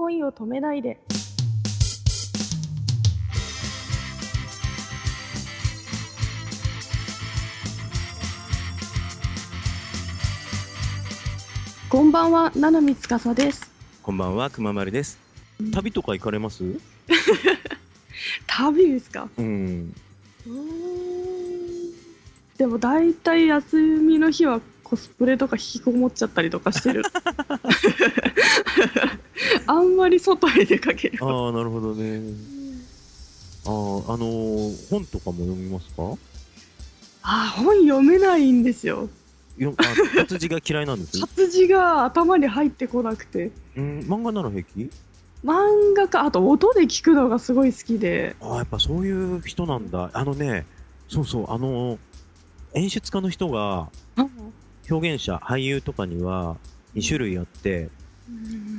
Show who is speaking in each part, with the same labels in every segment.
Speaker 1: 恋を止めないで。こんばんは、七海司です。
Speaker 2: こんばんは、くままるです。旅とか行かれます？
Speaker 1: 旅ですか？
Speaker 2: うん。
Speaker 1: でも大体休みの日はコスプレとか引きこもっちゃったりとかしてる あんまり外へ出かける。
Speaker 2: ああ、なるほどね。ああ、あのー本とかも読みますか？
Speaker 1: あ本読めないんですよ。
Speaker 2: よあ活字が嫌いなんです
Speaker 1: 活字が頭に入ってこなくて。
Speaker 2: うん、漫画なら平気？
Speaker 1: 漫画かあと音で聞くのがすごい好きで。
Speaker 2: ああ、やっぱそういう人なんだ。あのね、そうそう、あのー演出家の人が、表現者、俳優とかには2種類あって、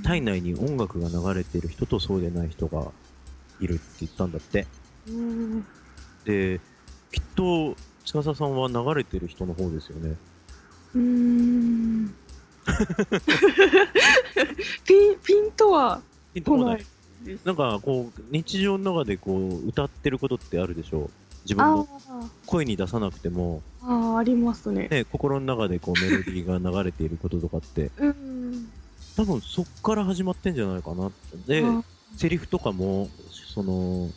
Speaker 2: 体内に音楽が流れている人とそうでない人がいるって言ったんだって。
Speaker 1: うん
Speaker 2: で、きっと、司さんは流れてる人の方ですよね。
Speaker 1: うーん。ピンピンとは
Speaker 2: ピンとこな
Speaker 1: い
Speaker 2: なんかこう日常の中でこう歌ってることってあるでしょう。自分
Speaker 1: あ
Speaker 2: の声に出さなくても、
Speaker 1: ああありますね。
Speaker 2: ね、心の中でこうメロディーが流れていることとかって。
Speaker 1: うん
Speaker 2: 多分そっから始まってんじゃないかなって。で
Speaker 1: あ。
Speaker 2: セリフとかもその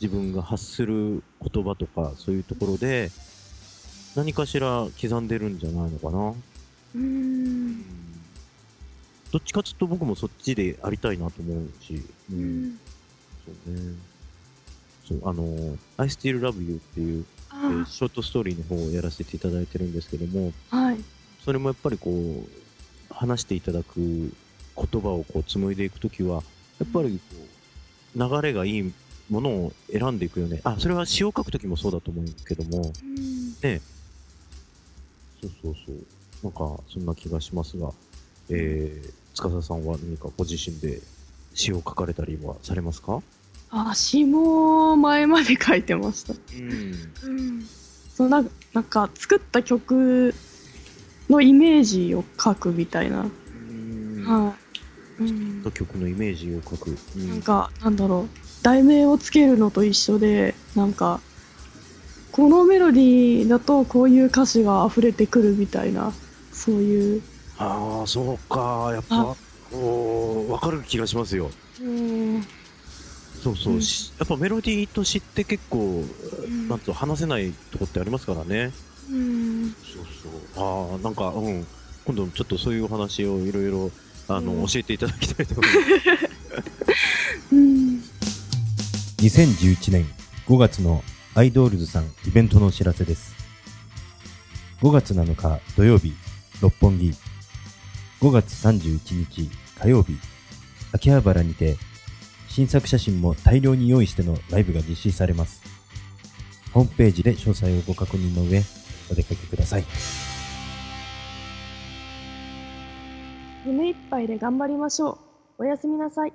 Speaker 2: 自分が発する言葉とかそういうところで何かしら刻んでるんじゃないのかな。
Speaker 1: うん。
Speaker 2: どっちかちょっと僕もそっちでありたいなと思うし、う
Speaker 1: うん。ん
Speaker 2: そうね。そう、あの、I Still Love You っていう、えー
Speaker 1: あ
Speaker 2: ショートストーリーの方をやらせていただいてるんですけども、
Speaker 1: あはい。
Speaker 2: それもやっぱりこう、話していただく言葉をこう紡いでいくときは、やっぱりこう、流れがいいものを選んでいくよね。あ、それは詩を書くときもそうだと思うけども、
Speaker 1: うん
Speaker 2: ね。そうそうそう。なんか、そんな気がしますが、えー、司さんは何かご自身で詩を書かれたりはされますか？
Speaker 1: あ詩も前まで書いてました
Speaker 2: うん。
Speaker 1: そのなんなんか作った曲のイメージを書くみたいな、
Speaker 2: うん。
Speaker 1: はい、うん、
Speaker 2: 曲のイメージを書く。うん。
Speaker 1: なんかなんだろう。題名をつけるのと一緒でなんかこのメロディーだとこういう歌詞が溢れてくるみたいなそういう。
Speaker 2: ああ、そうか。やっ
Speaker 1: あ。
Speaker 2: ぱ、おーわかる気がしますよ。
Speaker 1: うん
Speaker 2: そうそう。
Speaker 1: うん。
Speaker 2: しやっぱメロディーと詩って結構、
Speaker 1: ん。
Speaker 2: なんと話せないとこってありますからね。
Speaker 1: うん
Speaker 2: そうそう。ああ、なんか、うん。今度ちょっとそういうお話をいろいろ、あの、
Speaker 1: うん
Speaker 2: 教えていただきたいと思います。
Speaker 1: うん
Speaker 3: 2011年5月のアイドールズさんイベントのお知らせです。5月7日土曜日、六本木。5月31日火曜日、秋葉原にて、新作写真も大量に用意してのライブが実施されます。ホームページで詳細をご確認の上、お出かけください。
Speaker 1: 夢いっぱいで頑張りましょうおやすみなさい